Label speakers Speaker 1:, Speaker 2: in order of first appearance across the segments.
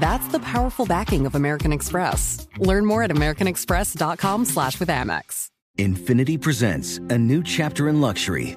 Speaker 1: That's the powerful backing of American Express. Learn more at americanexpress.com slash with Amex.
Speaker 2: Infinity presents a new chapter in luxury,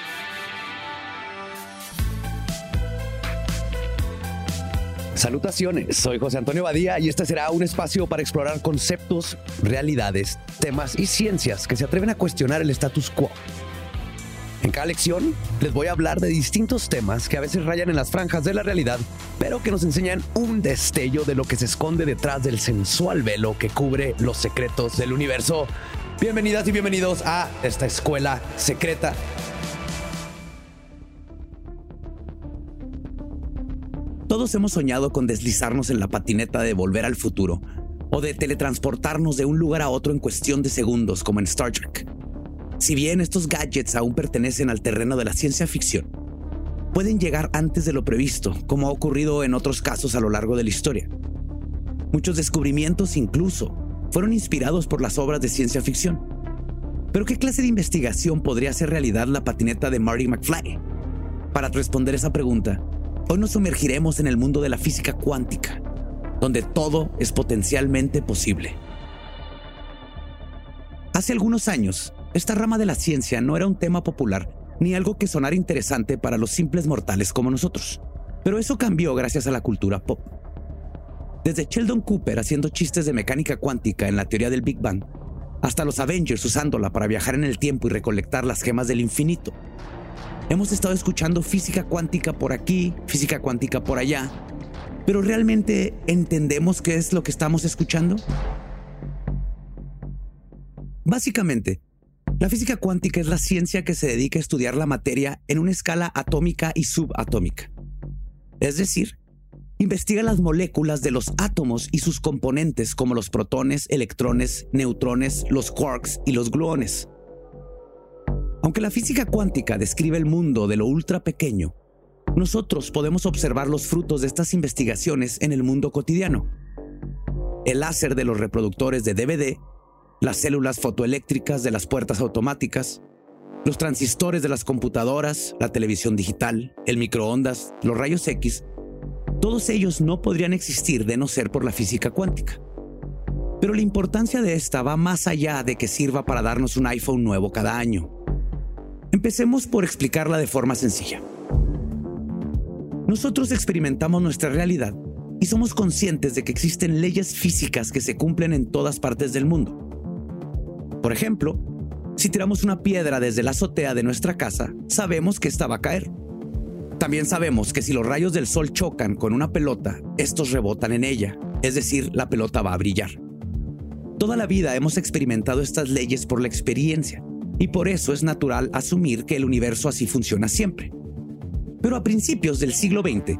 Speaker 3: Salutaciones, soy José Antonio Badía y este será un espacio para explorar conceptos, realidades, temas y ciencias que se atreven a cuestionar el status quo. En cada lección les voy a hablar de distintos temas que a veces rayan en las franjas de la realidad, pero que nos enseñan un destello de lo que se esconde detrás del sensual velo que cubre los secretos del universo. Bienvenidas y bienvenidos a esta escuela secreta. Todos hemos soñado con deslizarnos en la patineta de volver al futuro o de teletransportarnos de un lugar a otro en cuestión de segundos, como en Star Trek. Si bien estos gadgets aún pertenecen al terreno de la ciencia ficción, pueden llegar antes de lo previsto, como ha ocurrido en otros casos a lo largo de la historia. Muchos descubrimientos incluso fueron inspirados por las obras de ciencia ficción. Pero ¿qué clase de investigación podría hacer realidad la patineta de Marty McFly? Para responder esa pregunta, Hoy nos sumergiremos en el mundo de la física cuántica, donde todo es potencialmente posible. Hace algunos años, esta rama de la ciencia no era un tema popular ni algo que sonara interesante para los simples mortales como nosotros. Pero eso cambió gracias a la cultura pop. Desde Sheldon Cooper haciendo chistes de mecánica cuántica en la teoría del Big Bang, hasta los Avengers usándola para viajar en el tiempo y recolectar las gemas del infinito. Hemos estado escuchando física cuántica por aquí, física cuántica por allá, pero ¿realmente entendemos qué es lo que estamos escuchando? Básicamente, la física cuántica es la ciencia que se dedica a estudiar la materia en una escala atómica y subatómica. Es decir, investiga las moléculas de los átomos y sus componentes como los protones, electrones, neutrones, los quarks y los gluones. Aunque la física cuántica describe el mundo de lo ultra pequeño, nosotros podemos observar los frutos de estas investigaciones en el mundo cotidiano. El láser de los reproductores de DVD, las células fotoeléctricas de las puertas automáticas, los transistores de las computadoras, la televisión digital, el microondas, los rayos X, todos ellos no podrían existir de no ser por la física cuántica. Pero la importancia de esta va más allá de que sirva para darnos un iPhone nuevo cada año. Empecemos por explicarla de forma sencilla. Nosotros experimentamos nuestra realidad y somos conscientes de que existen leyes físicas que se cumplen en todas partes del mundo. Por ejemplo, si tiramos una piedra desde la azotea de nuestra casa, sabemos que esta va a caer. También sabemos que si los rayos del sol chocan con una pelota, estos rebotan en ella, es decir, la pelota va a brillar. Toda la vida hemos experimentado estas leyes por la experiencia y por eso es natural asumir que el universo así funciona siempre. Pero a principios del siglo XX,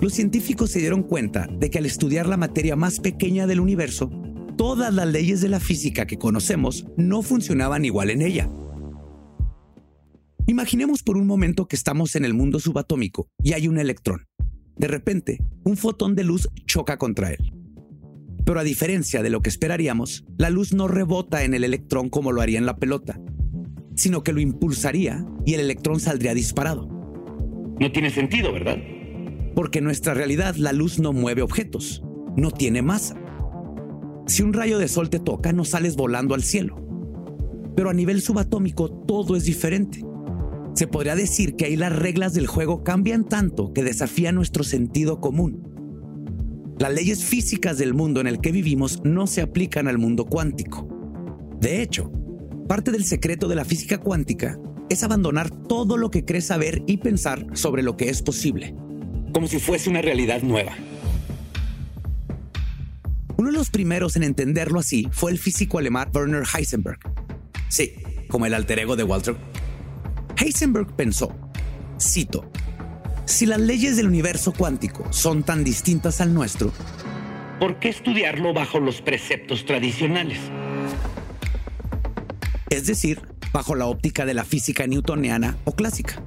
Speaker 3: los científicos se dieron cuenta de que al estudiar la materia más pequeña del universo, todas las leyes de la física que conocemos no funcionaban igual en ella. Imaginemos por un momento que estamos en el mundo subatómico y hay un electrón. De repente, un fotón de luz choca contra él. Pero a diferencia de lo que esperaríamos, la luz no rebota en el electrón como lo haría en la pelota, sino que lo impulsaría y el electrón saldría disparado.
Speaker 4: No tiene sentido, ¿verdad?
Speaker 3: Porque en nuestra realidad la luz no mueve objetos, no tiene masa. Si un rayo de sol te toca, no sales volando al cielo. Pero a nivel subatómico todo es diferente. Se podría decir que ahí las reglas del juego cambian tanto que desafían nuestro sentido común. Las leyes físicas del mundo en el que vivimos no se aplican al mundo cuántico. De hecho, parte del secreto de la física cuántica es abandonar todo lo que crees saber y pensar sobre lo que es posible.
Speaker 4: Como si fuese una realidad nueva.
Speaker 3: Uno de los primeros en entenderlo así fue el físico alemán Werner Heisenberg. Sí, como el alter ego de Walter Heisenberg pensó, cito, si las leyes del universo cuántico son tan distintas al nuestro,
Speaker 4: ¿por qué estudiarlo bajo los preceptos tradicionales?
Speaker 3: Es decir, bajo la óptica de la física newtoniana o clásica.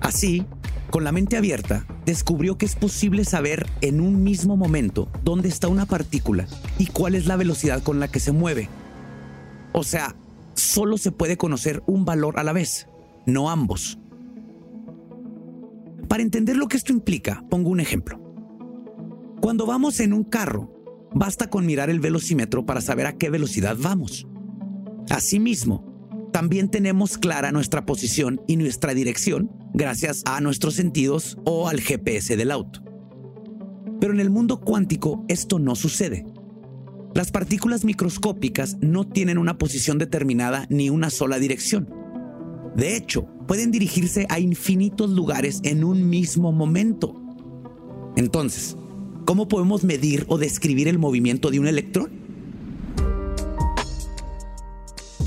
Speaker 3: Así, con la mente abierta, descubrió que es posible saber en un mismo momento dónde está una partícula y cuál es la velocidad con la que se mueve. O sea, solo se puede conocer un valor a la vez no ambos. Para entender lo que esto implica, pongo un ejemplo. Cuando vamos en un carro, basta con mirar el velocímetro para saber a qué velocidad vamos. Asimismo, también tenemos clara nuestra posición y nuestra dirección gracias a nuestros sentidos o al GPS del auto. Pero en el mundo cuántico esto no sucede. Las partículas microscópicas no tienen una posición determinada ni una sola dirección. De hecho, pueden dirigirse a infinitos lugares en un mismo momento. Entonces, ¿cómo podemos medir o describir el movimiento de un electrón?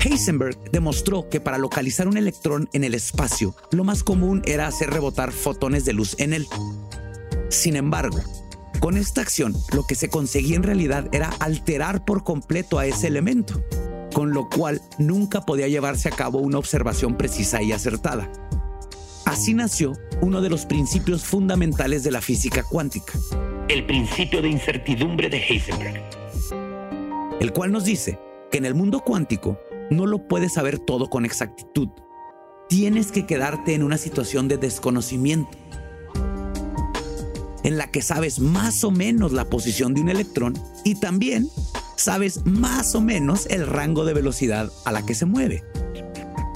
Speaker 3: Heisenberg demostró que para localizar un electrón en el espacio, lo más común era hacer rebotar fotones de luz en él. Sin embargo, con esta acción, lo que se conseguía en realidad era alterar por completo a ese elemento con lo cual nunca podía llevarse a cabo una observación precisa y acertada. Así nació uno de los principios fundamentales de la física cuántica.
Speaker 4: El principio de incertidumbre de Heisenberg.
Speaker 3: El cual nos dice que en el mundo cuántico no lo puedes saber todo con exactitud. Tienes que quedarte en una situación de desconocimiento, en la que sabes más o menos la posición de un electrón y también sabes más o menos el rango de velocidad a la que se mueve.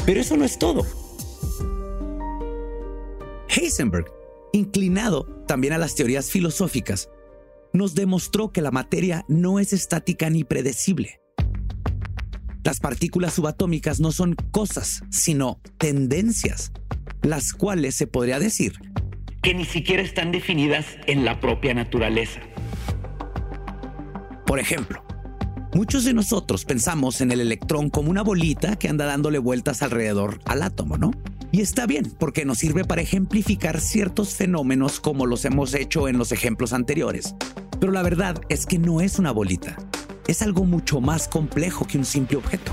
Speaker 3: Pero eso no es todo. Heisenberg, inclinado también a las teorías filosóficas, nos demostró que la materia no es estática ni predecible. Las partículas subatómicas no son cosas, sino tendencias, las cuales se podría decir
Speaker 4: que ni siquiera están definidas en la propia naturaleza.
Speaker 3: Por ejemplo, Muchos de nosotros pensamos en el electrón como una bolita que anda dándole vueltas alrededor al átomo, ¿no? Y está bien, porque nos sirve para ejemplificar ciertos fenómenos como los hemos hecho en los ejemplos anteriores. Pero la verdad es que no es una bolita. Es algo mucho más complejo que un simple objeto.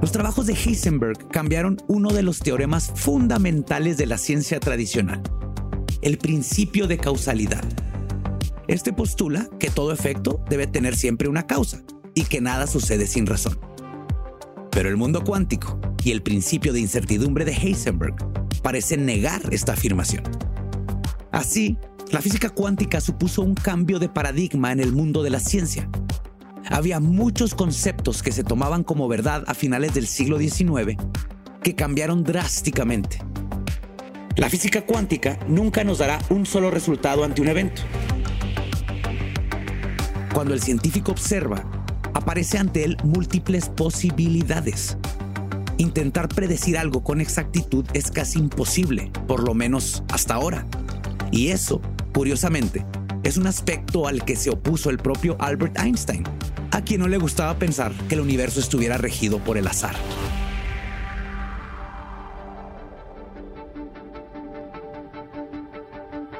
Speaker 3: Los trabajos de Heisenberg cambiaron uno de los teoremas fundamentales de la ciencia tradicional, el principio de causalidad. Este postula que todo efecto debe tener siempre una causa y que nada sucede sin razón. Pero el mundo cuántico y el principio de incertidumbre de Heisenberg parecen negar esta afirmación. Así, la física cuántica supuso un cambio de paradigma en el mundo de la ciencia. Había muchos conceptos que se tomaban como verdad a finales del siglo XIX que cambiaron drásticamente. La física cuántica nunca nos dará un solo resultado ante un evento. Cuando el científico observa, aparece ante él múltiples posibilidades. Intentar predecir algo con exactitud es casi imposible, por lo menos hasta ahora. Y eso, curiosamente, es un aspecto al que se opuso el propio Albert Einstein, a quien no le gustaba pensar que el universo estuviera regido por el azar.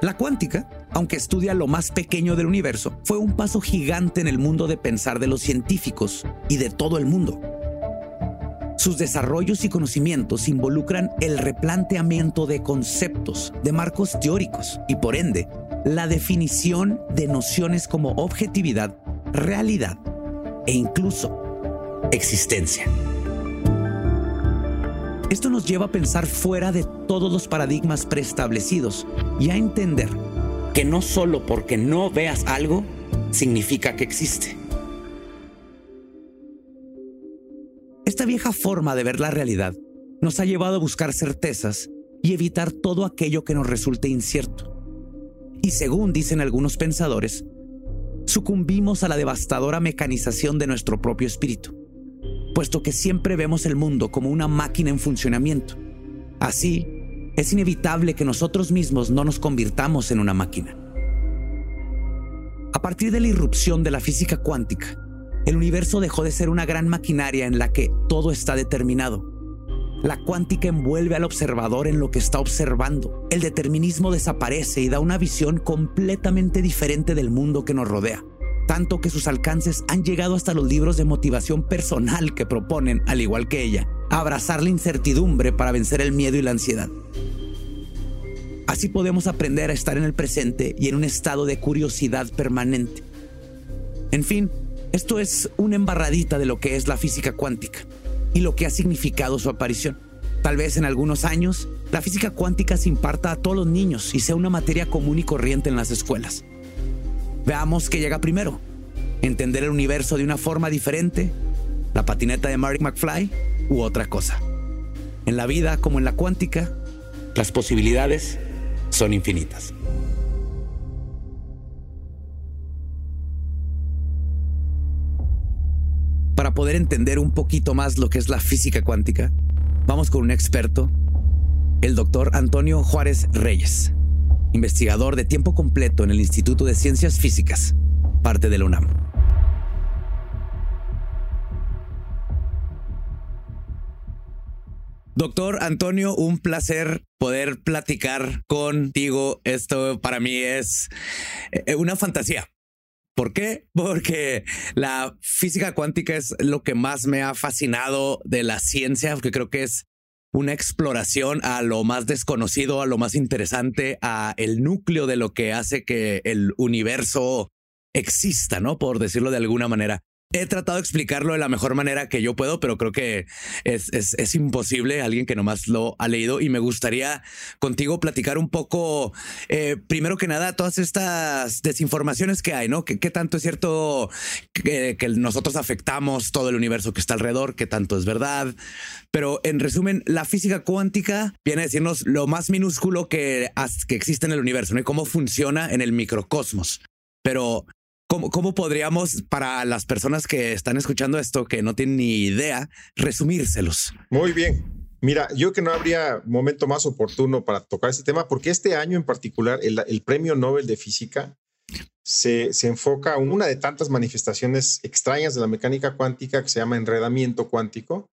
Speaker 3: La cuántica aunque estudia lo más pequeño del universo, fue un paso gigante en el mundo de pensar de los científicos y de todo el mundo. Sus desarrollos y conocimientos involucran el replanteamiento de conceptos, de marcos teóricos y por ende, la definición de nociones como objetividad, realidad e incluso existencia. Esto nos lleva a pensar fuera de todos los paradigmas preestablecidos y a entender que no solo porque no veas algo significa que existe. Esta vieja forma de ver la realidad nos ha llevado a buscar certezas y evitar todo aquello que nos resulte incierto. Y según dicen algunos pensadores, sucumbimos a la devastadora mecanización de nuestro propio espíritu, puesto que siempre vemos el mundo como una máquina en funcionamiento. Así, es inevitable que nosotros mismos no nos convirtamos en una máquina. A partir de la irrupción de la física cuántica, el universo dejó de ser una gran maquinaria en la que todo está determinado la cuántica envuelve al observador en lo que está observando. El determinismo desaparece y da una visión completamente diferente del mundo que nos rodea. Tanto que sus alcances han llegado hasta los libros de motivación personal que proponen, al igual que ella, abrazar la incertidumbre para vencer el miedo y la ansiedad. Así podemos aprender a estar en el presente y en un estado de curiosidad permanente. En fin, esto es una embarradita de lo que es la física cuántica y lo que ha significado su aparición. Tal vez en algunos años la física cuántica se imparta a todos los niños y sea una materia común y corriente en las escuelas. Veamos qué llega primero. Entender el universo de una forma diferente, la patineta de Marty McFly u otra cosa. En la vida como en la cuántica, las posibilidades son infinitas. Poder entender un poquito más lo que es la física cuántica, vamos con un experto, el doctor Antonio Juárez Reyes, investigador de tiempo completo en el Instituto de Ciencias Físicas, parte de la UNAM. Doctor Antonio, un placer poder platicar contigo. Esto para mí es eh, una fantasía. ¿Por qué? Porque la física cuántica es lo que más me ha fascinado de la ciencia, porque creo que es una exploración a lo más desconocido, a lo más interesante, a el núcleo de lo que hace que el universo exista, ¿no? Por decirlo de alguna manera. He tratado de explicarlo de la mejor manera que yo puedo, pero creo que es, es, imposible alguien que nomás lo ha leído y me gustaría contigo platicar un poco, eh, primero que nada, todas estas desinformaciones que hay, ¿no? ¿Qué, tanto es cierto que, que, nosotros afectamos todo el universo que está alrededor? ¿Qué tanto es verdad? Pero en resumen, la física cuántica viene a decirnos lo más minúsculo que, que existe en el universo, ¿no? Y cómo funciona en el microcosmos. Pero ¿Cómo, podríamos, para las personas que están escuchando esto, que no tienen ni idea, resumírselos?
Speaker 5: Muy bien. Mira, yo que no habría momento más oportuno para tocar este tema, porque este año en particular, el, Premio Nobel de Física se, se, enfoca en una de tantas manifestaciones extrañas de la mecánica cuántica que se llama enredamiento cuántico,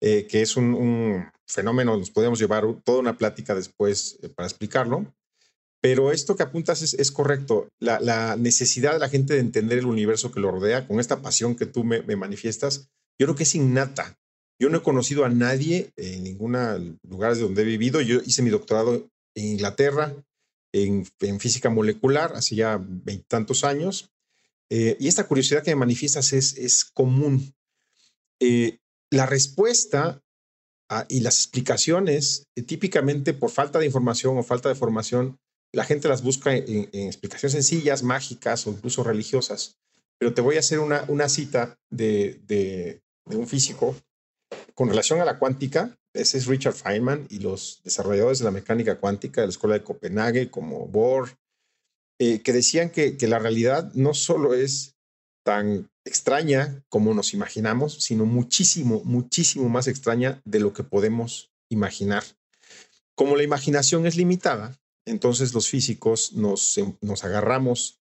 Speaker 5: eh, que es un, fenómeno, nos podemos llevar toda una plática después eh, para explicarlo. Pero esto que apuntas es, correcto. La, necesidad de la gente de entender el universo que lo rodea, con esta pasión que tú me, manifiestas, yo creo que es innata. Yo no he conocido a nadie en ningún lugar de donde he vivido. Yo hice mi doctorado en Inglaterra, en, física molecular, hace ya veintitantos años. Eh, y esta curiosidad que me manifiestas es, común. Eh, la respuesta y las explicaciones, eh, típicamente por falta de información o falta de formación, la gente las busca en, explicaciones sencillas, mágicas o incluso religiosas. Pero te voy a hacer una, cita de, un físico con relación a la cuántica. Ese es Richard Feynman y los desarrolladores de la mecánica cuántica de la Escuela de Copenhague, como Bohr, eh, que decían que la realidad no solo es tan extraña como nos imaginamos, sino muchísimo, muchísimo más extraña de lo que podemos imaginar. Como la imaginación es limitada, entonces los físicos nos, em, nos agarramos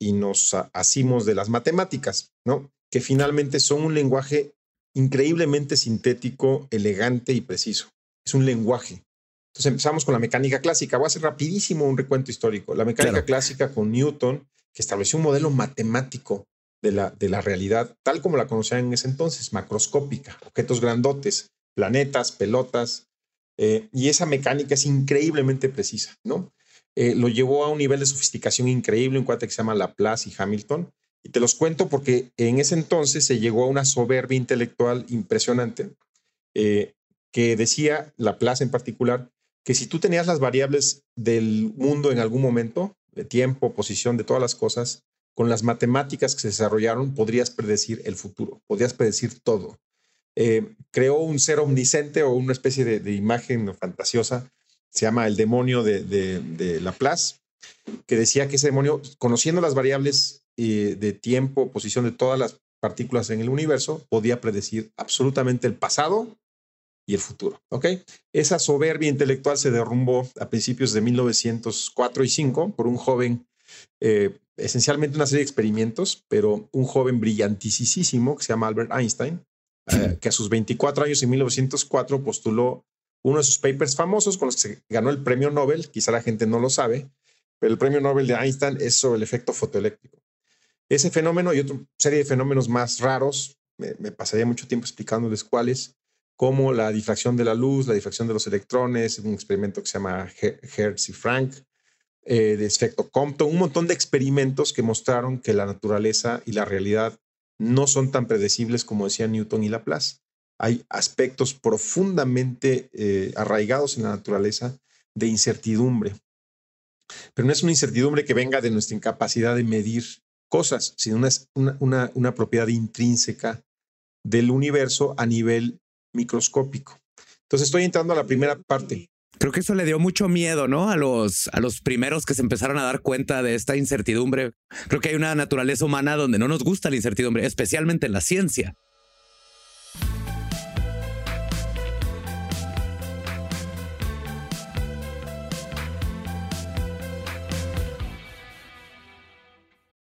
Speaker 5: y nos asimos de las matemáticas, ¿no? Que finalmente son un lenguaje increíblemente sintético, elegante y preciso. Es un lenguaje. Entonces empezamos con la mecánica clásica. Voy a hacer rapidísimo un recuento histórico. La mecánica clásica con Newton, que estableció un modelo matemático de la, de la realidad, tal como la conocían en ese entonces, macroscópica, objetos grandotes, planetas, pelotas, eh, y esa mecánica es increíblemente precisa, ¿no? Eh, lo llevó a un nivel de sofisticación increíble, un cuate que se llama Laplace y Hamilton. Y te los cuento porque en ese entonces se llegó a una soberbia intelectual impresionante. Eh, que decía, Laplace en particular, que si tú tenías las variables del mundo en algún momento, de tiempo, posición, de todas las cosas, con las matemáticas que se desarrollaron, podrías predecir el futuro, podrías predecir todo. Eh, creó un ser omnisciente o una especie de, imagen fantasiosa, se llama el demonio de, Laplace, que decía que ese demonio, conociendo las variables eh, de tiempo, posición de todas las partículas en el universo, podía predecir absolutamente el pasado y el futuro. ¿ok? Esa soberbia intelectual se derrumbó a principios de 1904 y 5 por un joven, eh, esencialmente una serie de experimentos, pero un joven brillantísimo que se llama Albert Einstein, eh, que a sus 24 años en 1904 postuló uno de sus papers famosos con los que se ganó el premio Nobel, quizá la gente no lo sabe, pero el premio Nobel de Einstein es sobre el efecto fotoeléctrico. Ese fenómeno y otra serie de fenómenos más raros, me, pasaría mucho tiempo explicándoles cuáles, como la difracción de la luz, la difracción de los electrones, un experimento que se llama Hertz y Frank, eh, de efecto Compton, un montón de experimentos que mostraron que la naturaleza y la realidad no son tan predecibles como decían Newton y Laplace. Hay aspectos profundamente eh, arraigados en la naturaleza de incertidumbre. Pero no es una incertidumbre que venga de nuestra incapacidad de medir cosas, sino una, una, una propiedad intrínseca del universo a nivel microscópico. Entonces estoy entrando a la primera parte.
Speaker 3: Creo que eso le dio mucho miedo, ¿no? A los, a los primeros que se empezaron a dar cuenta de esta incertidumbre. Creo que hay una naturaleza humana donde no nos gusta la incertidumbre, especialmente en la ciencia.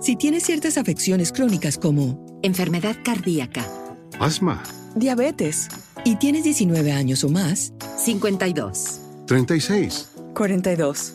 Speaker 6: Si tienes ciertas afecciones crónicas como enfermedad cardíaca,
Speaker 7: asma,
Speaker 6: diabetes y tienes 19 años o más,
Speaker 7: 52, 36,
Speaker 6: 42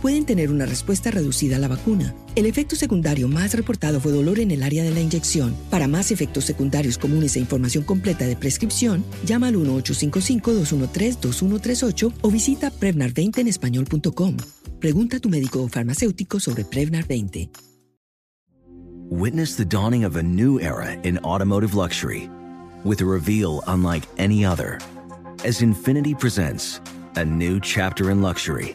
Speaker 6: pueden tener una respuesta reducida a la vacuna. El efecto secundario más reportado fue dolor en el área de la inyección. Para más efectos secundarios comunes e información completa de prescripción, llama al 1-855-213-2138 o visita Prevnar20 en español.com. Pregunta a tu médico o farmacéutico sobre Prevnar 20.
Speaker 2: Witness the dawning of a new era in automotive luxury with a reveal unlike any other as Infinity presents a new chapter in luxury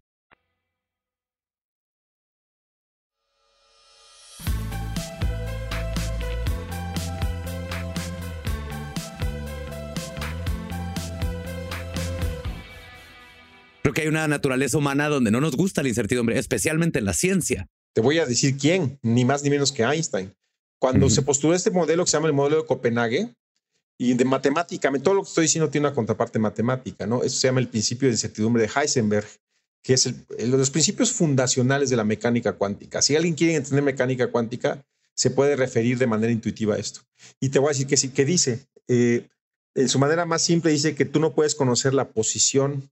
Speaker 3: Creo que hay una naturaleza humana donde no nos gusta la incertidumbre, especialmente en la ciencia.
Speaker 5: Te voy a decir quién, ni más ni menos que Einstein. Cuando se postuló este modelo que se llama el modelo de Copenhague, y de matemáticamente, todo lo que estoy diciendo tiene una contraparte matemática, ¿no? Eso se llama el principio de incertidumbre de Heisenberg, que es el, los principios fundacionales de la mecánica cuántica. Si alguien quiere entender mecánica cuántica, se puede referir de manera intuitiva a esto. Y te voy a decir que sí, que dice, eh, en su manera más simple dice que tú no puedes conocer la posición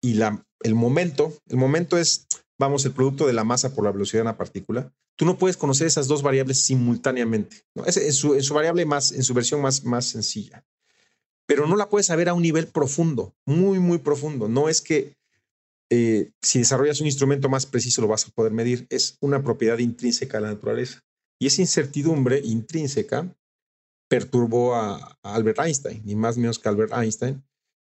Speaker 5: y la, el momento. El momento es, vamos, el producto de la masa por la velocidad de una partícula. Tú no puedes conocer esas dos variables simultáneamente. ¿no? Es en, su, variable más, en su versión más, más sencilla. Pero no la puedes saber a un nivel profundo, muy, muy profundo. No es que eh, si desarrollas un instrumento más preciso lo vas a poder medir. Es una propiedad intrínseca de la naturaleza. Y esa incertidumbre intrínseca perturbó a, Albert Einstein, ni más ni menos que Albert Einstein,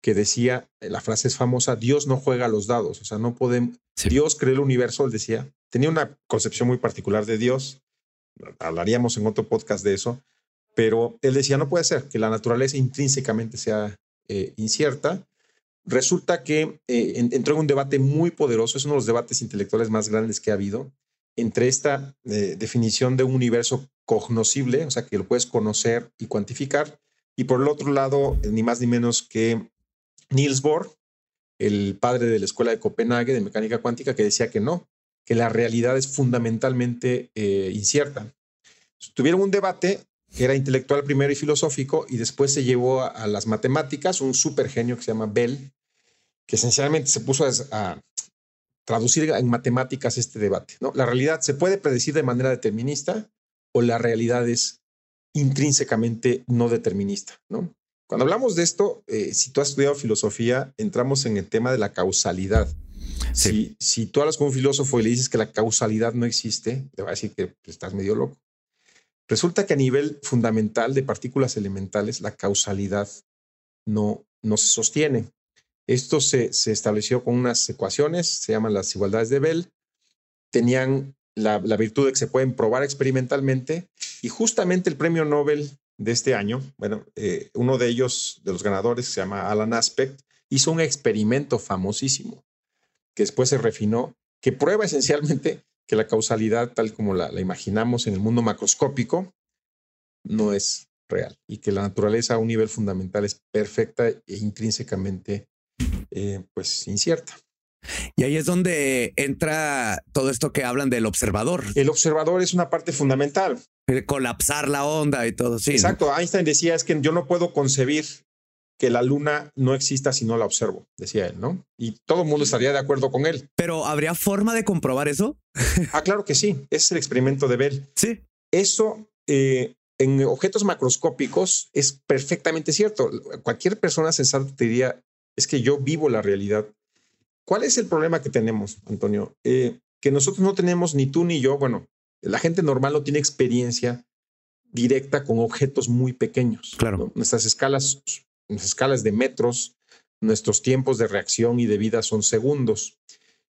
Speaker 5: que decía, la frase es famosa, Dios no juega a los dados, o sea, no podemos, Dios creó el universo, él decía, tenía una concepción muy particular de Dios, hablaríamos en otro podcast de eso, pero él decía, no puede ser que la naturaleza intrínsecamente sea eh, incierta. Resulta que eh, entró en un debate muy poderoso, es uno de los debates intelectuales más grandes que ha habido, entre esta eh, definición de un universo cognoscible, o sea, que lo puedes conocer y cuantificar, y por el otro lado, ni más ni menos que Niels Bohr, el padre de la Escuela de Copenhague de Mecánica Cuántica, que decía que no, que la realidad es fundamentalmente eh, incierta. Tuvieron un debate que era intelectual primero y filosófico, y después se llevó a, las matemáticas, un super genio que se llama Bell, que esencialmente se puso a, traducir en matemáticas este debate. ¿no? La realidad se puede predecir de manera determinista o la realidad es intrínsecamente no determinista. ¿no? Cuando hablamos de esto, eh, si tú has estudiado filosofía, entramos en el tema de la causalidad. Si, si tú hablas con un filósofo y le dices que la causalidad no existe, te va a decir que estás medio loco. Resulta que a nivel fundamental de partículas elementales, la causalidad no, no se sostiene. Esto se, estableció con unas ecuaciones, se llaman las igualdades de Bell, tenían la, virtud de que se pueden probar experimentalmente y justamente el premio Nobel de este año, bueno, eh, uno de ellos, de los ganadores, se llama Alan Aspect, hizo un experimento famosísimo que después se refinó, que prueba esencialmente que la causalidad tal como la imaginamos en el mundo macroscópico no es real y que la naturaleza a un nivel fundamental es perfecta e intrínsecamente eh, pues incierta.
Speaker 3: Y ahí es donde entra todo esto que hablan del observador.
Speaker 5: El observador es una parte fundamental.
Speaker 3: Colapsar la onda y todo. Sí,
Speaker 5: Exacto. Einstein decía es que yo no puedo concebir que la luna no exista si no la observo, decía él, ¿no? Y todo el mundo estaría de acuerdo con él.
Speaker 3: Pero ¿habría forma de comprobar eso?
Speaker 5: ah, claro que sí. Es el experimento de Bell.
Speaker 3: Sí.
Speaker 5: Eso eh, en objetos macroscópicos es perfectamente cierto. Cualquier persona sensata te diría, es que yo vivo la realidad. ¿Cuál es el problema que tenemos, Antonio? Eh, que nosotros no tenemos, ni tú ni yo, bueno, la gente normal no tiene experiencia directa con objetos muy pequeños.
Speaker 3: Claro.
Speaker 5: Nuestras escalas, nuestras escalas de metros, nuestros tiempos de reacción y de vida son segundos.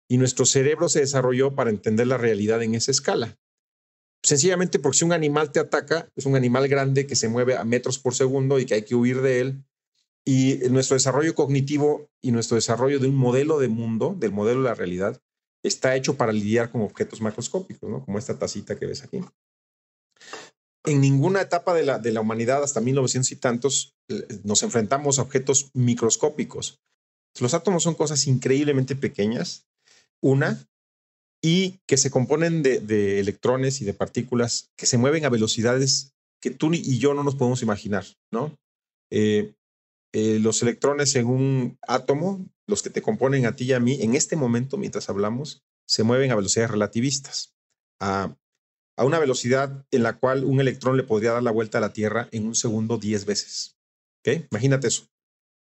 Speaker 5: Y nuestro cerebro se desarrolló para entender la realidad en esa escala. Sencillamente porque si un animal te ataca, es un animal grande que se mueve a metros por segundo y que hay que huir de él, y nuestro desarrollo cognitivo y nuestro desarrollo de un modelo de mundo, del modelo de la realidad, está hecho para lidiar con objetos macroscópicos, ¿no? como esta tacita que ves aquí. En ninguna etapa de la, de la humanidad, hasta 1900 y tantos, eh, nos enfrentamos a objetos microscópicos. Los átomos son cosas increíblemente pequeñas, una, y que se componen de, electrones y de partículas que se mueven a velocidades que tú y yo no nos podemos imaginar, ¿no? Eh, eh, los electrones en un átomo, los que te componen a ti y a mí, en este momento, mientras hablamos, se mueven a velocidades relativistas, a, una velocidad en la cual un electrón le podría dar la vuelta a la Tierra en un segundo 10 veces. ¿Ok? Imagínate eso.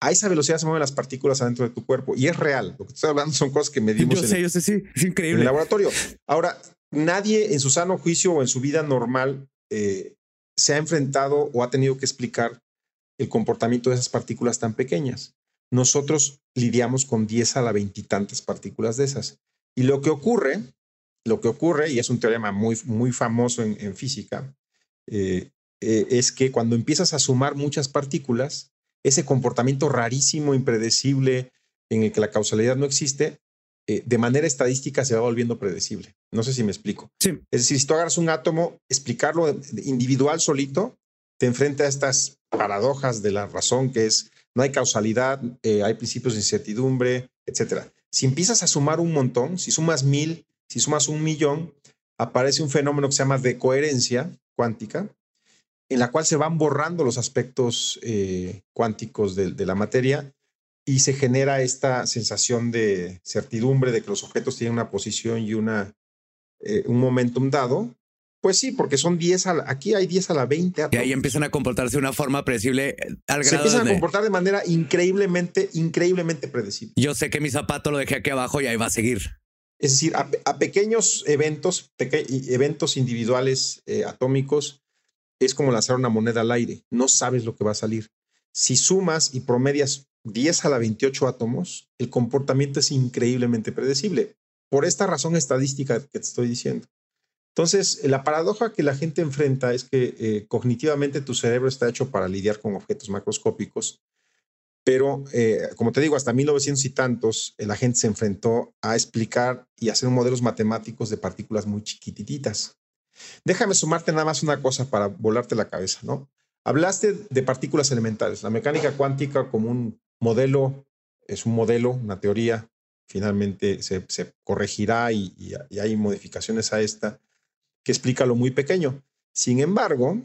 Speaker 5: A esa velocidad se mueven las partículas adentro de tu cuerpo y es real. Lo que estoy hablando son cosas que medimos
Speaker 3: yo sé, yo sé, sí. es increíble.
Speaker 5: en el laboratorio. Ahora, nadie en su sano juicio o en su vida normal eh, se ha enfrentado o ha tenido que explicar el comportamiento de esas partículas tan pequeñas. Nosotros lidiamos con 10 a la veintitantas partículas de esas. Y lo que ocurre, lo que ocurre, y es un teorema muy, muy famoso en, física, eh, eh, es que cuando empiezas a sumar muchas partículas, ese comportamiento rarísimo, impredecible, en el que la causalidad no existe, eh, de manera estadística se va volviendo predecible. No sé si me explico.
Speaker 3: Sí.
Speaker 5: Es decir, si tú agarras un átomo, explicarlo individual solito, te enfrenta a estas paradojas de la razón, que es no hay causalidad, eh, hay principios de incertidumbre, etcétera. Si empiezas a sumar un montón, si sumas mil, si sumas un millón, aparece un fenómeno que se llama decoherencia cuántica, en la cual se van borrando los aspectos eh, cuánticos de, de, la materia y se genera esta sensación de certidumbre de que los objetos tienen una posición y una, eh, un momentum dado. Pues sí, porque son 10 a la, aquí hay 10 a la 20.
Speaker 3: Átomos. Y ahí empiezan a comportarse de una forma predecible eh, al
Speaker 5: Se
Speaker 3: grado
Speaker 5: empiezan
Speaker 3: de...
Speaker 5: a comportar de manera increíblemente, increíblemente predecible.
Speaker 3: Yo sé que mi zapato lo dejé aquí abajo y ahí va a seguir.
Speaker 5: Es decir, a, a pequeños eventos, peque eventos individuales eh, atómicos, es como lanzar una moneda al aire. No sabes lo que va a salir. Si sumas y promedias 10 a la 28 átomos, el comportamiento es increíblemente predecible. Por esta razón estadística que te estoy diciendo. Entonces, la paradoja que la gente enfrenta es que eh, cognitivamente tu cerebro está hecho para lidiar con objetos macroscópicos, pero eh, como te digo, hasta 1900 y tantos, la gente se enfrentó a explicar y hacer modelos matemáticos de partículas muy chiquititas. Déjame sumarte nada más una cosa para volarte la cabeza, ¿no? Hablaste de partículas elementales. La mecánica cuántica como un modelo, es un modelo, una teoría, finalmente se, se corregirá y, hay modificaciones a esta que explica lo muy pequeño. Sin embargo,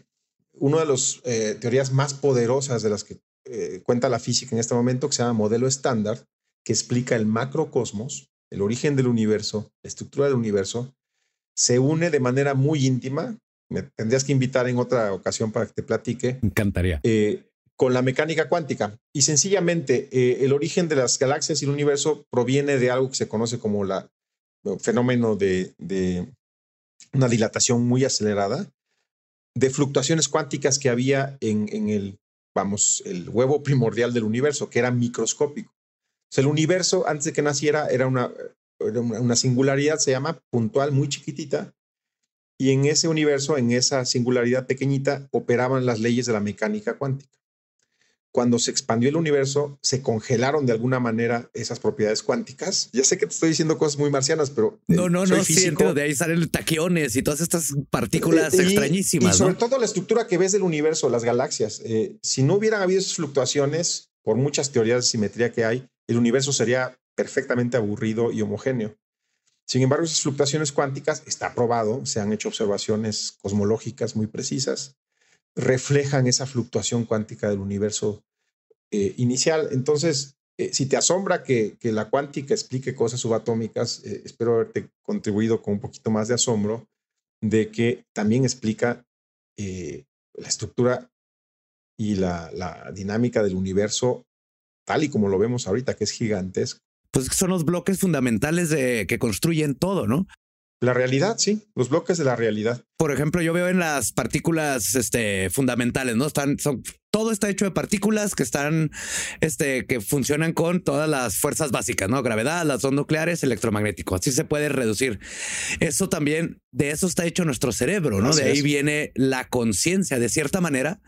Speaker 5: una de las eh, teorías más poderosas de las que eh, cuenta la física en este momento, que se llama modelo estándar, que explica el macrocosmos, el origen del universo, la estructura del universo, se une de manera muy íntima. Me tendrías que invitar en otra ocasión para que te platique.
Speaker 3: Encantaría.
Speaker 5: Eh, con la mecánica cuántica. Y sencillamente, eh, el origen de las galaxias y el universo proviene de algo que se conoce como la el fenómeno de, de, una dilatación muy acelerada, de fluctuaciones cuánticas que había en, el, vamos, el huevo primordial del universo, que era microscópico. O sea, el universo, antes de que naciera, era una, era una singularidad, se llama puntual, muy chiquitita, y en ese universo, en esa singularidad pequeñita, operaban las leyes de la mecánica cuántica cuando se expandió el universo, se congelaron de alguna manera esas propiedades cuánticas. Ya sé que te estoy diciendo cosas muy marcianas, pero...
Speaker 3: Eh, no, no, no, siento, de ahí salen taquiones y todas estas partículas eh, y, extrañísimas.
Speaker 5: Y sobre
Speaker 3: ¿no?
Speaker 5: todo la estructura que ves del universo, las galaxias. Eh, si no hubieran habido esas fluctuaciones, por muchas teorías de simetría que hay, el universo sería perfectamente aburrido y homogéneo. Sin embargo, esas fluctuaciones cuánticas, está probado, se han hecho observaciones cosmológicas muy precisas, reflejan esa fluctuación cuántica del universo eh, inicial. Entonces, eh, si te asombra que, la cuántica explique cosas subatómicas, eh, espero haberte contribuido con un poquito más de asombro de que también explica la estructura y la, la, dinámica del universo tal y como lo vemos ahorita, que es gigantesco.
Speaker 3: Pues son los bloques fundamentales de, que construyen todo, ¿no?
Speaker 5: La realidad, sí, los bloques de la realidad.
Speaker 3: Por ejemplo, yo veo en las partículas este, fundamentales, ¿no? Están, son, todo está hecho de partículas que están, este, que funcionan con todas las fuerzas básicas, ¿no? Gravedad, las dos nucleares, electromagnético. Así se puede reducir. Eso también, de eso está hecho nuestro cerebro, ¿no? Así de ahí es. viene la conciencia. De cierta manera,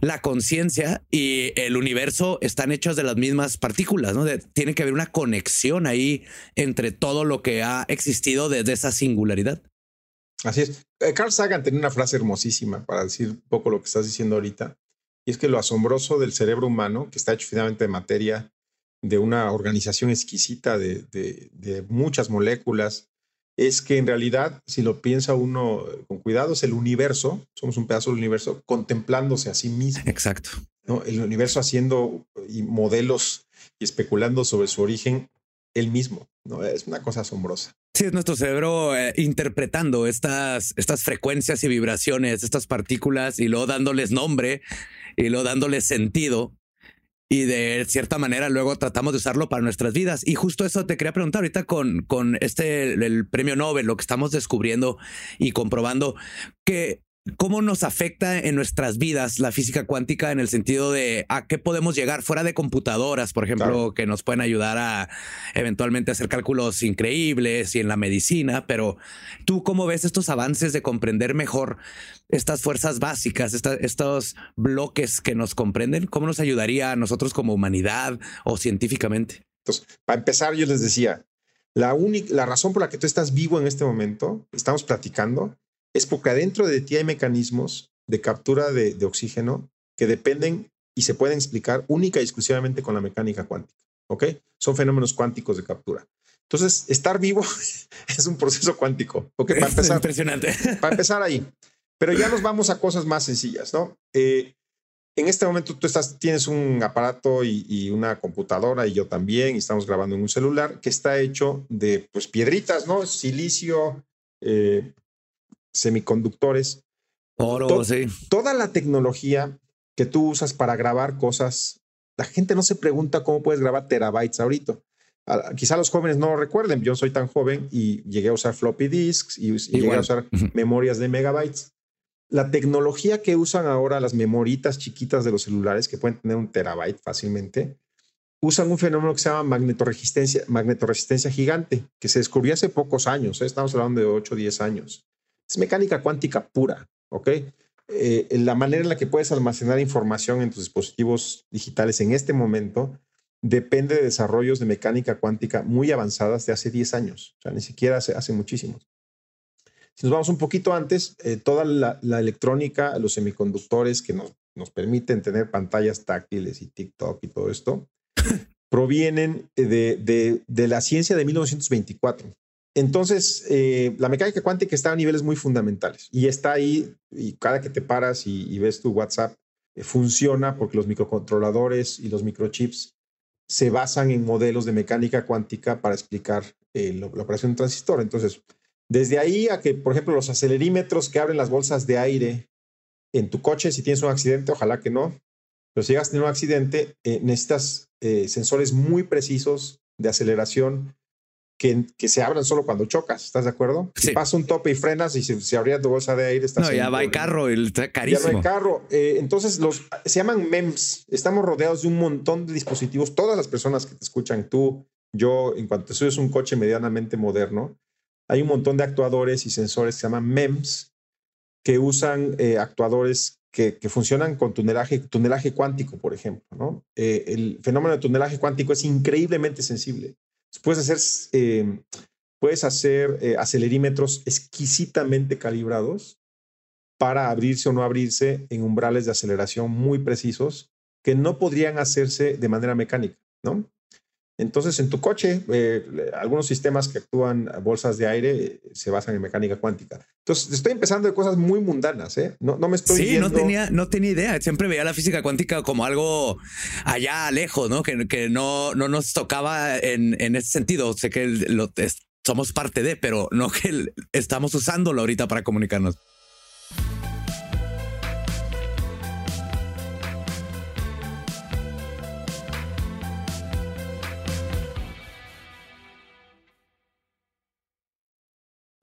Speaker 3: la conciencia y el universo están hechos de las mismas partículas, ¿no? De, tiene que haber una conexión ahí entre todo lo que ha existido desde esa singularidad.
Speaker 5: Así es. Eh, Carl Sagan tenía una frase hermosísima para decir un poco lo que estás diciendo ahorita. Y es que lo asombroso del cerebro humano, que está hecho finalmente de materia, de una organización exquisita de, de, de, muchas moléculas, es que en realidad, si lo piensa uno con cuidado, es el universo, somos un pedazo del universo, contemplándose a sí mismo.
Speaker 3: Exacto.
Speaker 5: ¿no? El universo haciendo y modelos y especulando sobre su origen él mismo. ¿no? Es una cosa asombrosa.
Speaker 3: Sí, es nuestro cerebro eh, interpretando estas, estas frecuencias y vibraciones, estas partículas y luego dándoles nombre y luego dándoles sentido. Y de cierta manera luego tratamos de usarlo para nuestras vidas. Y justo eso te quería preguntar ahorita con, con este, el premio Nobel, lo que estamos descubriendo y comprobando que ¿Cómo nos afecta en nuestras vidas la física cuántica en el sentido de a qué podemos llegar fuera de computadoras, por ejemplo, claro. que nos pueden ayudar a eventualmente hacer cálculos increíbles y en la medicina? Pero tú, ¿cómo ves estos avances de comprender mejor estas fuerzas básicas, esta, estos bloques que nos comprenden? ¿Cómo nos ayudaría a nosotros como humanidad o científicamente?
Speaker 5: Entonces, para empezar, yo les decía, la, única, la razón por la que tú estás vivo en este momento, estamos platicando, es porque adentro de ti hay mecanismos de captura de, de, oxígeno que dependen y se pueden explicar única y exclusivamente con la mecánica cuántica. ¿Ok? Son fenómenos cuánticos de captura. Entonces, estar vivo es un proceso cuántico. Okay, para empezar,
Speaker 3: impresionante.
Speaker 5: Para empezar ahí. Pero ya nos vamos a cosas más sencillas, ¿no? Eh, en este momento tú estás, tienes un aparato y, una computadora y yo también, y estamos grabando en un celular que está hecho de pues, piedritas, ¿no? Silicio, eh, semiconductores.
Speaker 3: Oro, sí.
Speaker 5: Toda la tecnología que tú usas para grabar cosas, la gente no se pregunta cómo puedes grabar terabytes ahorita. Quizá los jóvenes no lo recuerden, yo soy tan joven y llegué a usar floppy disks y, llegué a usar memorias de megabytes la tecnología que usan ahora las memoritas chiquitas de los celulares, que pueden tener un terabyte fácilmente, usan un fenómeno que se llama magnetoresistencia, magnetoresistencia gigante, que se descubrió hace pocos años, ¿eh? estamos hablando de 8 o 10 años. Es mecánica cuántica pura, ¿ok? Eh, la manera en la que puedes almacenar información en tus dispositivos digitales en este momento depende de desarrollos de mecánica cuántica muy avanzadas de hace 10 años, o sea, ni siquiera hace, hace muchísimos. Si nos vamos un poquito antes, eh, toda la, electrónica, los semiconductores que nos, nos permiten tener pantallas táctiles y TikTok y todo esto, provienen de, de, la ciencia de 1924. Entonces, eh, la mecánica cuántica está a niveles muy fundamentales y está ahí y cada que te paras y, ves tu WhatsApp, eh, funciona porque los microcontroladores y los microchips se basan en modelos de mecánica cuántica para explicar la operación de transistor. Entonces, desde ahí a que, por ejemplo, los acelerímetros que abren las bolsas de aire en tu coche, si tienes un accidente, ojalá que no, pero si llegas a tener un accidente, eh, necesitas eh, sensores muy precisos de aceleración que, que, se abran solo cuando chocas, ¿estás de acuerdo? Si pasa un tope y frenas y se, se abría tu bolsa de aire, estás...
Speaker 3: No, ya va el carro, el carísimo.
Speaker 5: Ya no hay carro. Eh, entonces, los, se llaman MEMS. Estamos rodeados de un montón de dispositivos. Todas las personas que te escuchan, tú, yo, en cuanto te subes un coche medianamente moderno, hay un montón de actuadores y sensores que se llaman MEMS, que usan eh, actuadores que, funcionan con tunelaje, tunelaje cuántico, por ejemplo. ¿no? Eh, el fenómeno de tunelaje cuántico es increíblemente sensible. Puedes hacer, eh, puedes hacer acelerímetros exquisitamente calibrados para abrirse o no abrirse en umbrales de aceleración muy precisos que no podrían hacerse de manera mecánica. ¿no? Entonces, en tu coche, eh, algunos sistemas que actúan bolsas de aire eh, se basan en mecánica cuántica. Entonces, estoy empezando de cosas muy mundanas, ¿eh? No, no me estoy.
Speaker 3: Sí, no, tenía, no tenía idea. Siempre veía la física cuántica como algo allá lejos, ¿no? Que, que no, no nos tocaba en, en ese sentido. Sé que lo, somos parte de, pero no que estamos usándolo ahorita para comunicarnos.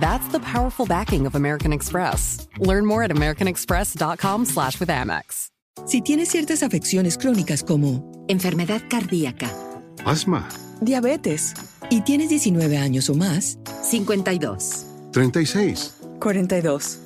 Speaker 1: That's the powerful backing of American Express. Learn more at americanexpress.com slash with Amex.
Speaker 6: Si tienes ciertas afecciones crónicas como
Speaker 8: enfermedad cardíaca,
Speaker 7: asma,
Speaker 8: diabetes.
Speaker 6: Y tienes 19 años o más,
Speaker 8: 52,
Speaker 7: 36,
Speaker 8: 42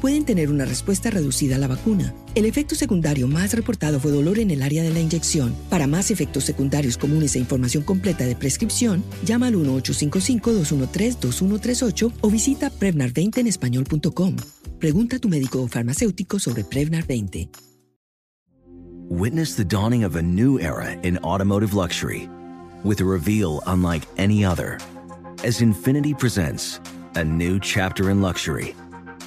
Speaker 6: pueden tener una respuesta reducida a la vacuna. El efecto secundario más reportado fue dolor en el área de la inyección. Para más efectos secundarios comunes e información completa de prescripción, llama al 1-855-213-2138 o visita Prevnar20 en español.com. Pregunta a tu médico o farmacéutico sobre Prevnar 20.
Speaker 2: Witness the dawning of a new era in automotive luxury with a reveal unlike any other as Infinity presents a new chapter in luxury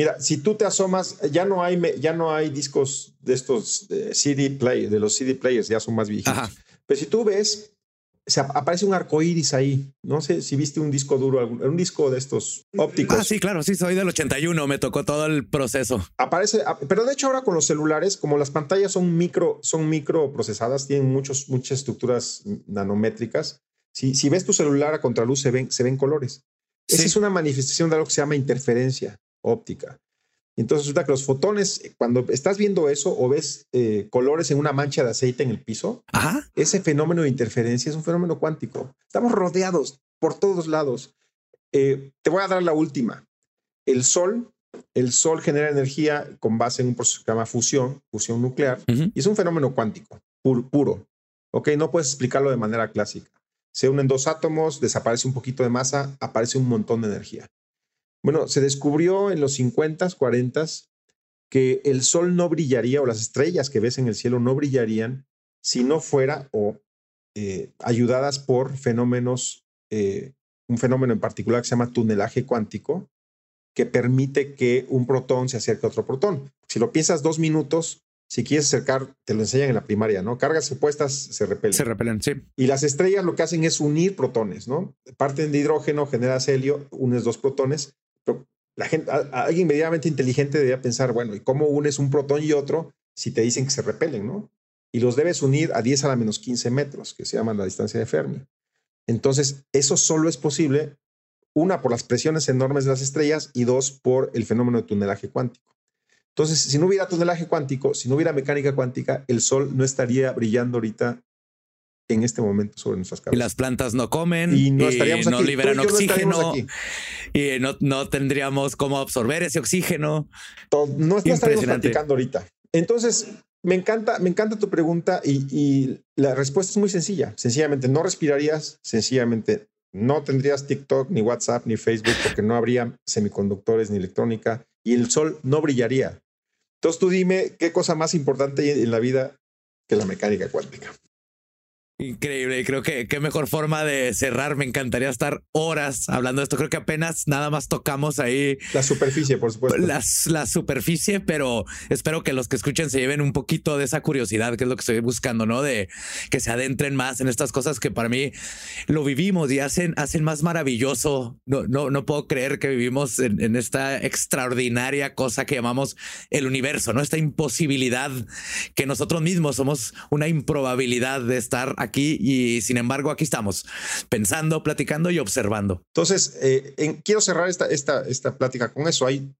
Speaker 5: Mira, si tú te asomas, ya no hay, ya no hay discos de estos CD play, de los CD players, ya son más viejitos.
Speaker 3: Ajá.
Speaker 5: Pero si tú ves, se ap- aparece un arco iris ahí. No sé si viste un disco duro, un disco de estos ópticos.
Speaker 3: Ah, sí, claro, sí, soy del 81, me tocó todo el proceso.
Speaker 5: Aparece, ap- pero de hecho ahora con los celulares, como las pantallas son micro, son microprocesadas, tienen muchos, muchas estructuras nanométricas. Si, si ves tu celular a contraluz, se ven, se ven colores. Esa
Speaker 3: Sí.
Speaker 5: es una manifestación de algo que se llama interferencia óptica. Entonces resulta que los fotones, cuando estás viendo eso o ves eh, colores en una mancha de aceite en el piso,
Speaker 3: Ajá.
Speaker 5: ese fenómeno de interferencia es un fenómeno cuántico. Estamos rodeados por todos lados. Eh, te voy a dar la última. El sol, el sol genera energía con base en un proceso que se llama fusión, fusión nuclear, y es un fenómeno cuántico, pur- puro. Ok, no puedes explicarlo de manera clásica. Se unen dos átomos, desaparece un poquito de masa, aparece un montón de energía. Bueno, se descubrió en los 50s, 40s que el sol no brillaría o las estrellas que ves en el cielo no brillarían si no fuera o eh, ayudadas por fenómenos, eh, un fenómeno en particular que se llama tunelaje cuántico, que permite que un protón se acerque a otro protón. Si lo piensas dos minutos, si quieres acercar, te lo enseñan en la primaria, ¿no? Cargas opuestas se repelen.
Speaker 3: Se repelen, sí.
Speaker 5: Y las estrellas lo que hacen es unir protones, ¿no? Parten de hidrógeno, generas helio, unes dos protones. La gente, alguien medianamente inteligente debería pensar, bueno, ¿y cómo unes un protón y otro si te dicen que se repelen, ¿no? Y los debes unir a 10 a la menos 15 metros, que se llama la distancia de Fermi. Entonces, eso solo es posible, una, por las presiones enormes de las estrellas y dos, por el fenómeno de tunelaje cuántico. Entonces, si no hubiera tunelaje cuántico, si no hubiera mecánica cuántica, el Sol no estaría brillando ahorita en este momento sobre nuestras
Speaker 3: Y
Speaker 5: cabezas.
Speaker 3: las plantas no comen
Speaker 5: Y no estaríamos
Speaker 3: no
Speaker 5: aquí.
Speaker 3: liberan
Speaker 5: Tú y no estaríamos
Speaker 3: oxígeno y no, no tendríamos cómo absorber ese oxígeno.
Speaker 5: No, estaríamos platicando ahorita. Entonces, me encanta, me encanta tu pregunta y, y la respuesta es muy sencilla. Sencillamente no respirarías, sencillamente no tendrías TikTok, ni WhatsApp, ni Facebook, porque no habría semiconductores ni electrónica y el sol no brillaría. Entonces tú dime qué cosa más importante hay en la vida que la mecánica cuántica.
Speaker 3: Increíble. Creo que qué mejor forma de cerrar. Me encantaría estar horas hablando de esto. Creo que apenas nada más tocamos ahí
Speaker 5: La superficie, por supuesto.
Speaker 3: las, la superficie, pero espero que los que escuchen se lleven un poquito de esa curiosidad, que es lo que estoy buscando, ¿no? De que se adentren más en estas cosas que para mí lo vivimos y hacen, hacen más maravilloso. No, no, no puedo creer que vivimos en, en esta extraordinaria cosa que llamamos el universo, ¿no? Esta imposibilidad que nosotros mismos somos una improbabilidad de estar aquí y sin embargo aquí estamos pensando, platicando y observando.
Speaker 5: Entonces, eh, quiero cerrar esta, esta, esta plática con eso. Hay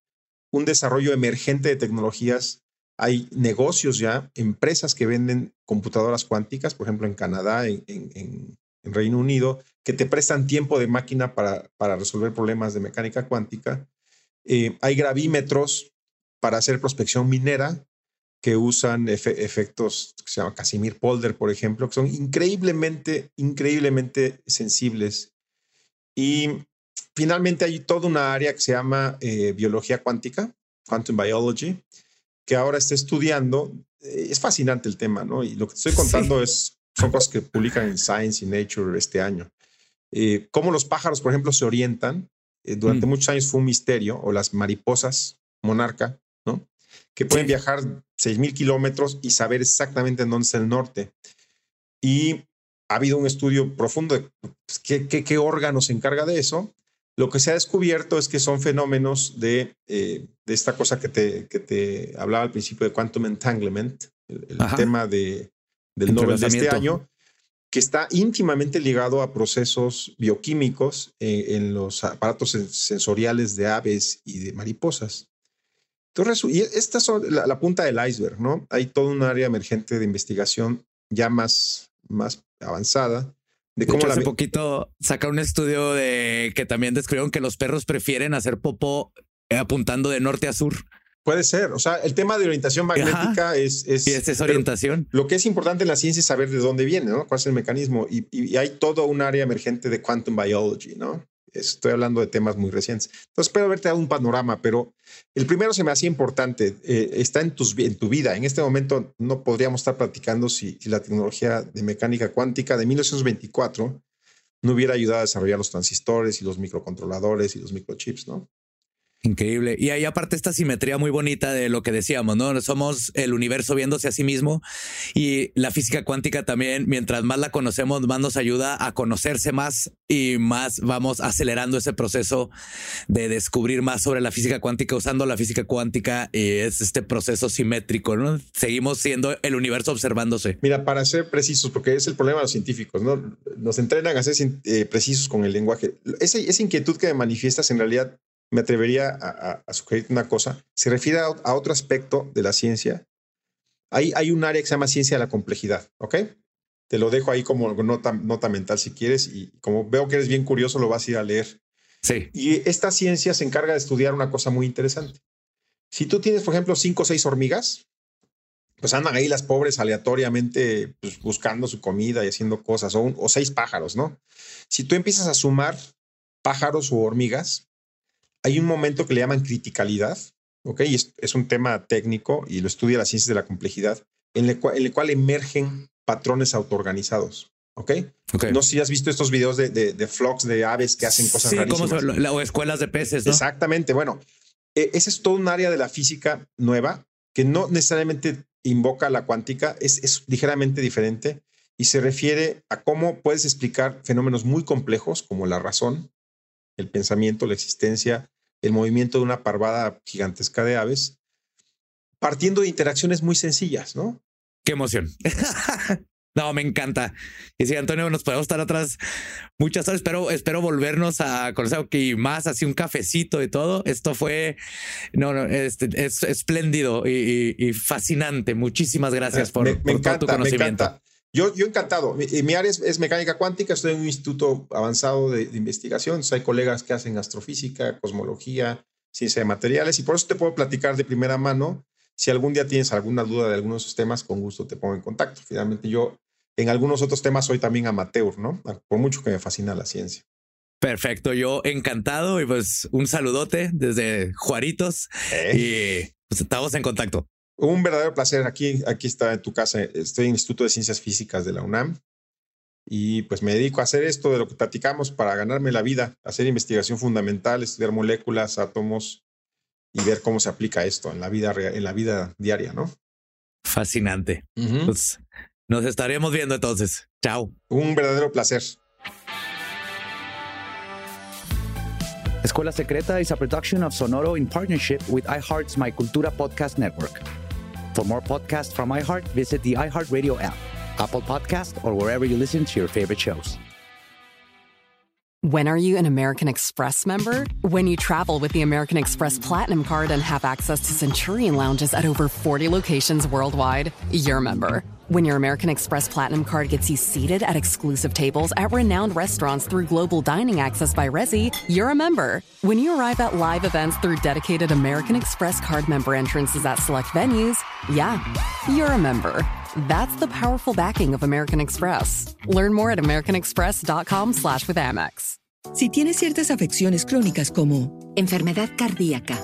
Speaker 5: un desarrollo emergente de tecnologías, hay negocios ya, empresas que venden computadoras cuánticas, por ejemplo, en Canadá, en- en Reino Unido, que te prestan tiempo de máquina para, para resolver problemas de mecánica cuántica. Eh, hay gravímetros para hacer prospección minera que usan efe- efectos que se llama Casimir Polder, por ejemplo, que son increíblemente, increíblemente sensibles. Y finalmente hay toda una área que se llama eh, biología cuántica, quantum biology, que ahora está estudiando. es fascinante el tema, ¿no? Y lo que te estoy contando es, son cosas que publican en Science y Nature este año. Eh, cómo los pájaros, por ejemplo, se orientan. Eh, durante
Speaker 3: Mm.
Speaker 5: muchos años fue un misterio, o las mariposas monarca. Que pueden
Speaker 3: Sí.
Speaker 5: viajar 6.000 kilómetros y saber exactamente en dónde está el norte. Y ha habido un estudio profundo de pues, qué, qué, qué órgano se encarga de eso. Lo que se ha descubierto es que son fenómenos de, eh, de esta cosa que te, que te hablaba al principio de quantum entanglement, el, tema de, del Nobel de este año, que está íntimamente ligado a procesos bioquímicos eh, en los aparatos sensoriales de aves y de mariposas. Entonces, y esta es la, la, punta del iceberg, ¿no? Hay todo un área emergente de investigación ya más, más avanzada.
Speaker 3: De, cómo hace poquito saca un estudio de que también descubrieron que los perros prefieren hacer popó eh, apuntando de norte a sur.
Speaker 5: Puede ser. O sea, el tema de orientación magnética es, es.
Speaker 3: Y es esa orientación.
Speaker 5: Lo que es importante en la ciencia es saber de dónde viene, ¿no? ¿Cuál es el mecanismo? Y, y, hay todo un área emergente de quantum biology, ¿no? Estoy hablando de temas muy recientes. Entonces, espero haberte dado un panorama, pero el primero se me hacía importante. Eh, está en, tus, en tu vida. En este momento no podríamos estar platicando si, si la tecnología de mecánica cuántica de 1924 no hubiera ayudado a desarrollar los transistores y los microcontroladores y los microchips, ¿no?
Speaker 3: Increíble. Y ahí aparte esta simetría muy bonita de lo que decíamos, ¿no? Somos el universo viéndose a sí mismo y la física cuántica también, mientras más la conocemos, más nos ayuda a conocerse más y más vamos acelerando ese proceso de descubrir más sobre la física cuántica usando la física cuántica y es este proceso simétrico, ¿no? Seguimos siendo el universo observándose.
Speaker 5: Mira, para ser precisos, porque es el problema de los científicos, ¿no? Nos entrenan a ser eh, precisos con el lenguaje. Esa, esa inquietud que manifiestas en realidad me atrevería a, sugerirte una cosa. Se refiere a, otro aspecto de la ciencia. Hay, hay un área que se llama ciencia de la complejidad, ¿ok? Te lo dejo ahí como nota, nota mental si quieres y como veo que eres bien curioso, lo vas a ir a leer.
Speaker 3: Sí.
Speaker 5: Y esta ciencia se encarga de estudiar una cosa muy interesante. Si tú tienes, por ejemplo, cinco o seis hormigas, pues andan ahí las pobres aleatoriamente pues, buscando su comida y haciendo cosas, o, o seis pájaros, ¿no? Si tú empiezas a sumar pájaros o hormigas, hay un momento que le llaman criticalidad, ¿ok? Y es, un tema técnico y lo estudia la ciencia de la complejidad, en el, cual, en el cual emergen patrones autoorganizados. ¿ok? No sé si has visto estos videos de, de, de flocks de aves que hacen cosas
Speaker 3: sí, o escuelas de peces, ¿no?
Speaker 5: Exactamente. Bueno, e, ese es todo un área de la física nueva que no necesariamente invoca la cuántica, es, es ligeramente diferente y se refiere a cómo puedes explicar fenómenos muy complejos como la razón, el pensamiento, la existencia, el movimiento de una parvada gigantesca de aves, partiendo de interacciones muy sencillas, ¿no?
Speaker 3: Qué emoción. no, me encanta. Y sí, Antonio, nos podemos estar atrás muchas horas. Espero, espero volvernos a conocer y más así un cafecito y todo. Esto fue no, no, este, es espléndido y, fascinante. Muchísimas gracias por, todo tu conocimiento.
Speaker 5: Yo, yo encantado. Mi, área es, mecánica cuántica, estoy en un instituto avanzado de, investigación. hay colegas que hacen astrofísica, cosmología, ciencia de materiales, y por eso te puedo platicar de primera mano. Si algún día tienes alguna duda de algunos de esos temas, con gusto te pongo en contacto. Finalmente, yo en algunos otros temas soy también amateur, ¿no? Por mucho que me fascina la ciencia.
Speaker 3: Perfecto, yo encantado y pues un saludote desde Juaritos eh. y pues estamos en contacto.
Speaker 5: Un verdadero placer. Aquí, aquí está en tu casa. Estoy en el Instituto de Ciencias Físicas de la UNAM y pues me dedico a hacer esto de lo que platicamos para ganarme la vida, hacer investigación fundamental, estudiar moléculas, átomos y ver cómo se aplica esto en la vida en la vida diaria, ¿no?
Speaker 3: Fascinante. pues nos estaremos viendo entonces. Chao.
Speaker 5: Un verdadero placer.
Speaker 9: Escuela Secreta is a production of Sonoro in partnership with iHeart's My Cultura podcast network. For more podcasts from iHeart, visit the iHeartRadio app, Apple Podcast, or wherever you listen to your favorite shows.
Speaker 1: When are you an American Express member? When you travel with the American Express Platinum Card and have access to Centurion lounges at over 40 locations worldwide, you're a member. When your American Express Platinum Card gets you seated at exclusive tables at renowned restaurants through global dining access by Resi, you're a member. When you arrive at live events through dedicated American Express Card member entrances at select venues, yeah, you're a member. That's the powerful backing of American Express. Learn more at americanexpress.com slash with Amex.
Speaker 6: Si tienes ciertas afecciones crónicas como
Speaker 8: enfermedad cardíaca,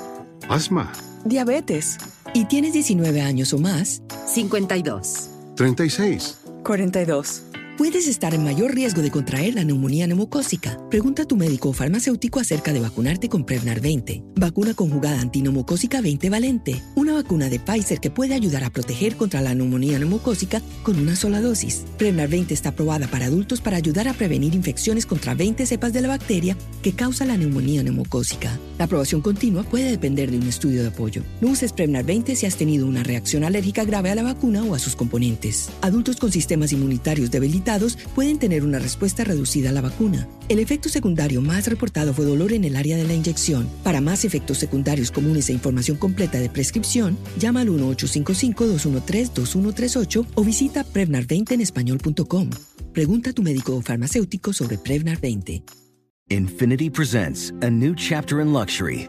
Speaker 7: asma,
Speaker 8: diabetes
Speaker 6: y tienes 19 años o más,
Speaker 8: 52,
Speaker 7: 36,
Speaker 8: 42.
Speaker 6: Puedes estar en mayor riesgo de contraer la neumonía neumocócica. Pregunta a tu médico o farmacéutico acerca de vacunarte con Prevnar 20, vacuna conjugada antineumocócica 20 valente, una vacuna de Pfizer que puede ayudar a proteger contra la neumonía neumocócica con una sola dosis. Prevnar 20 está aprobada para adultos para ayudar a prevenir infecciones contra 20 cepas de la bacteria que causa la neumonía neumocócica. La aprobación continua puede depender de un estudio de apoyo. No uses Prevnar 20 si has tenido una reacción alérgica grave a la vacuna o a sus componentes. Adultos con sistemas inmunitarios debilitados pueden tener una respuesta reducida a la vacuna. El efecto secundario más reportado fue dolor en el área de la inyección. Para más efectos secundarios comunes e información completa de prescripción, llama al 1-855-213-2138 o visita Prevnar20 en español.com. Pregunta a tu médico o farmacéutico sobre Prevnar 20.
Speaker 2: Infinity presents a new chapter in luxury,